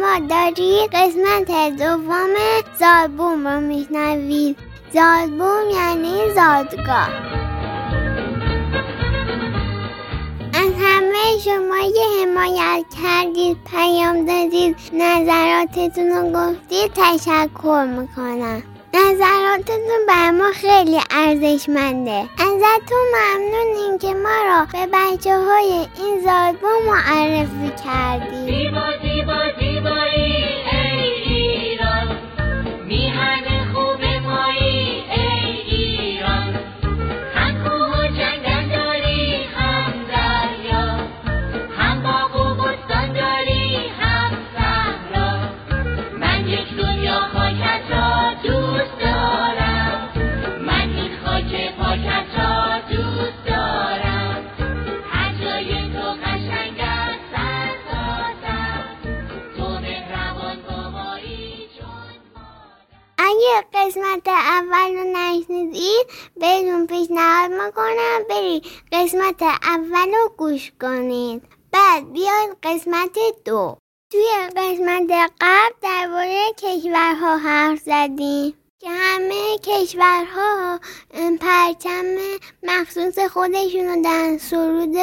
ما دارید قسمت دوم زادبوم رو میشنوید. زادبوم یعنی زادگاه. از همه شما یه حمایت کردید پیام دادید نظراتتون رو گفتید تشکر می‌کنم. نظراتتون بر ما خیلی ارزشمنده. ازتون ممنونیم که ما را به بچه های این زادبون معرفی کردید زیبا زیبا زیبایی. قسمت اول رو نشنیدید بهتون پیشنهاد می‌کنم برید قسمت اول رو گوش کنید. بعد بیاید قسمت دو. توی قسمت قبل درباره کشورها حرف زدیم که همه کشورها پرچم مخصوص خودشونو دارن سرود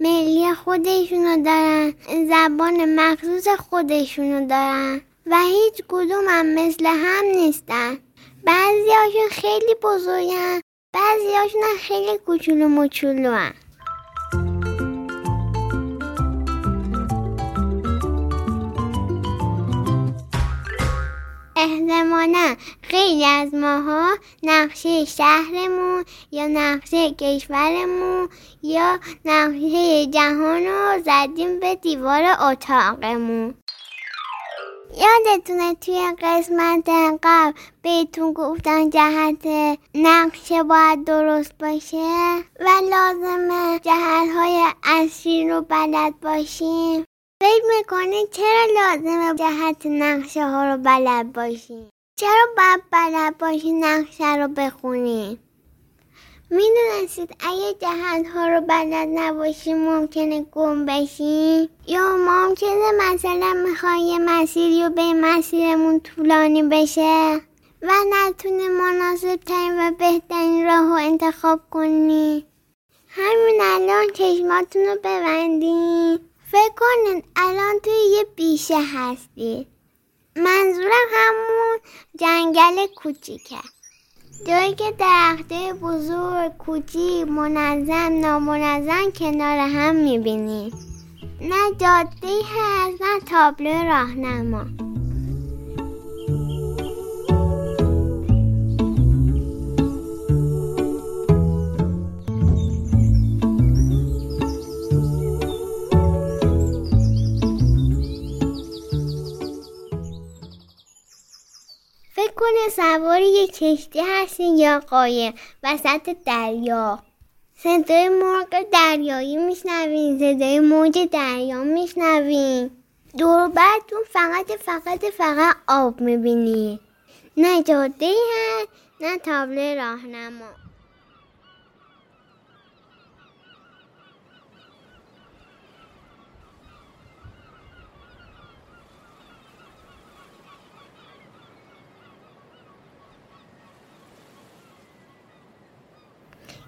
ملی خودشونو دارن زبان مخصوص خودشونو دارن و هیچ کدوم هم مثل هم نیستن. بعضی هاشون خیلی بزرگن بعضی هاشون خیلی کوچولو مچولو هن. احتمالا خیلی از ماها نقشه شهرمون یا نقشه کشورمون یا نقشه جهان رو زدیم به دیوار اتاقمون یادتونه توی قسمت قبل بهتون گفتن جهت نقشه باید درست باشه و لازمه جهت های اصلی رو بلد باشیم. فکر می‌کنید چرا لازمه جهت نقشه ها رو بلد باشیم؟ چرا باید بلد باشین نقشه رو بخونیم می‌دونستید اگه جهت ها رو بلد نباشیم ممکنه گم بشیم یا ممکنه مثلا می‌خوایم یه مسیری و به مسیرمون طولانی بشه. و نتونه مناسب ترین و بهترین راه رو انتخاب کنی. همین الان چشماتون رو ببندین. فکر کنین الان توی یه بیشه هستید منظورم همون جنگل کوچیکه. جایی که درخته بزرگ کوچیک منظم نامنظم کنار هم می‌بینی. نه جاده هست نه تابلو راهنما. فکر کنه سوار یه کشتی هستین یا قایق وسط دریا. صدای مرغ دریایی میشنوین صدای موج دریا میشنوین دور برتون فقط فقط فقط آب می‌بینی. نه جاده هست نه تابلو راهنما.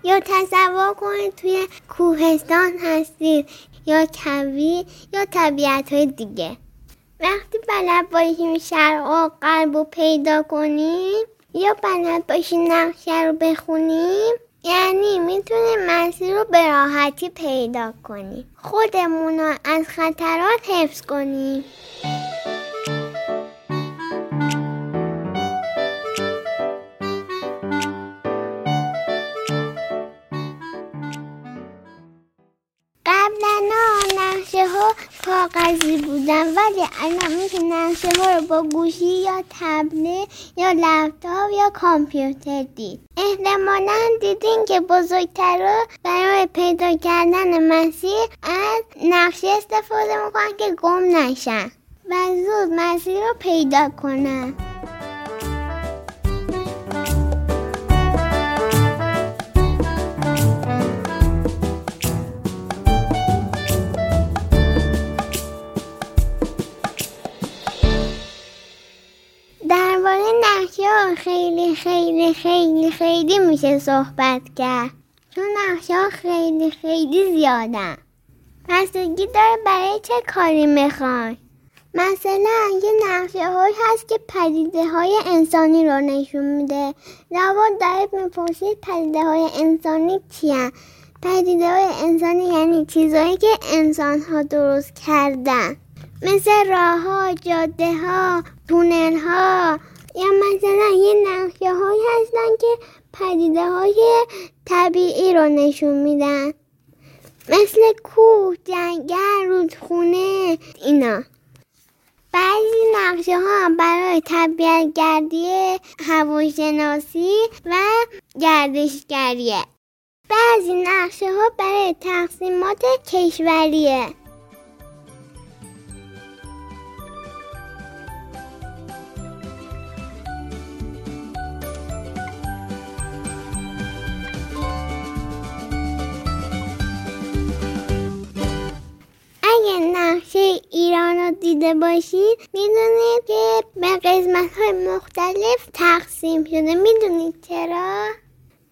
یا تصور کنید توی کوهستان هستید یا کویر یا طبیعت های دیگه. وقتی بلد باشیم شرق و قلب رو پیدا کنیم یا بلد باشیم نقشه رو بخونیم یعنی می‌تونیم مسیر رو به راحتی پیدا کنیم خودمون رو از خطرات حفظ کنیم. کاغذی بودن ولی الان میشه نقشه ها رو با گوشی یا تبلت یا لپتاپ یا کامپیوتر دید. احتمالا دیدین که بزرگترها برای پیدا کردن مسیر از نقشه استفاده می‌کنن که گم نشن و زود مسیر رو پیدا کنن. خیلی خیلی خیلی خیلی میشه صحبت کرد. چون نقشه خیلی خیلی زیادن. بستگی داره برای چه کاری می‌خوای؟ مثلا یه نقشه های هست که پدیده های انسانی رو نشون میده. لابد داره می‌پرسید پدیده های انسانی چیه پدیده های انسانی یعنی چیزهایی که انسان ها درست کردن. مثل راه ها، جاده ها، تونل ها یا مثلا یه نقشه های هستن که پدیده های طبیعی رو نشون میدن. مثل کوه، جنگل، رودخونه اینا. بعضی نقشه ها برای طبیعت گردی هواشناسی و گردشگریه. بعضی نقشه ها برای تقسیمات کشوریه. باشید می‌دونید که به قسمت های مختلف تقسیم شده. می‌دونید چرا؟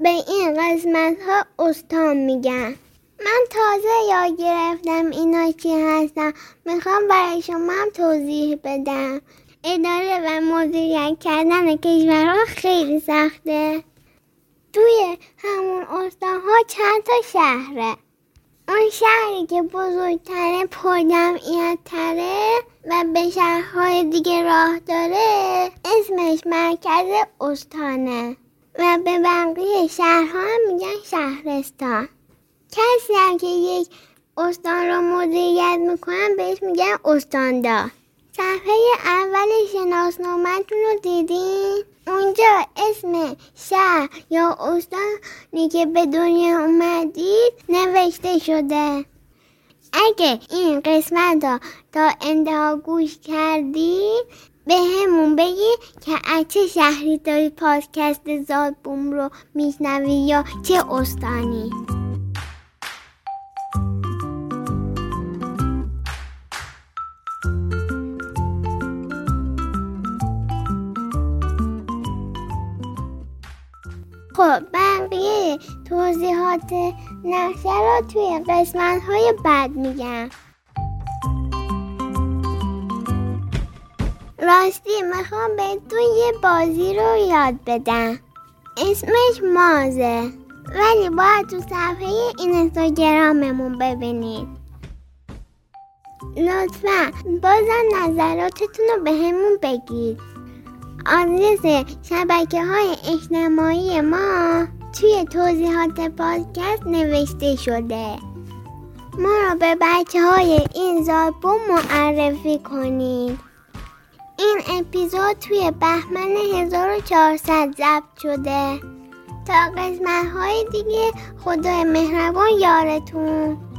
به این قسمت ها استان میگن. من تازه یاد گرفتم اینا چی هستن. می‌خوام برای شما هم توضیح بدم. اداره و مدیریت کردن کشورها خیلی سخته. توی همون استان ها چند تا شهره؟ اون شهری که بزرگتره پرجمعیت تره و به شهرهای دیگه راه داره اسمش مرکز استانه و به بقیه شهرها هم میگن شهرستان کسی هم که یک استان رو مدیریت می‌کنن بهش میگن استاندار صفحه اول شناسنامهتون رو دیدین؟ اونجا اسم شهر یا استانی که به دنیا اومدید نوشته شده. اگه این قسمت رو تا انتها گوش کردید به همون بگی که از چه شهری داری پادکست زاد بوم رو میشنوی یا چه استانی. خب بقیه توضیحات نقشه رو توی قسمت های بعد میگم. راستی می‌خوام بهتون یه بازی رو یاد بدم. اسمش مازه ولی باید تو صفحه این اینستاگراممون ببینید. لطفا بازم نظراتتون رو به همون بگید. آدرس شبکه های اجتماعی ما توی توضیحات پادکست نوشته شده. ما رو به بچه های این زادبوم معرفی کنید این اپیزود توی بهمن 1400 ضبط شده. تا قسمت های دیگه خدای مهربان یارتون.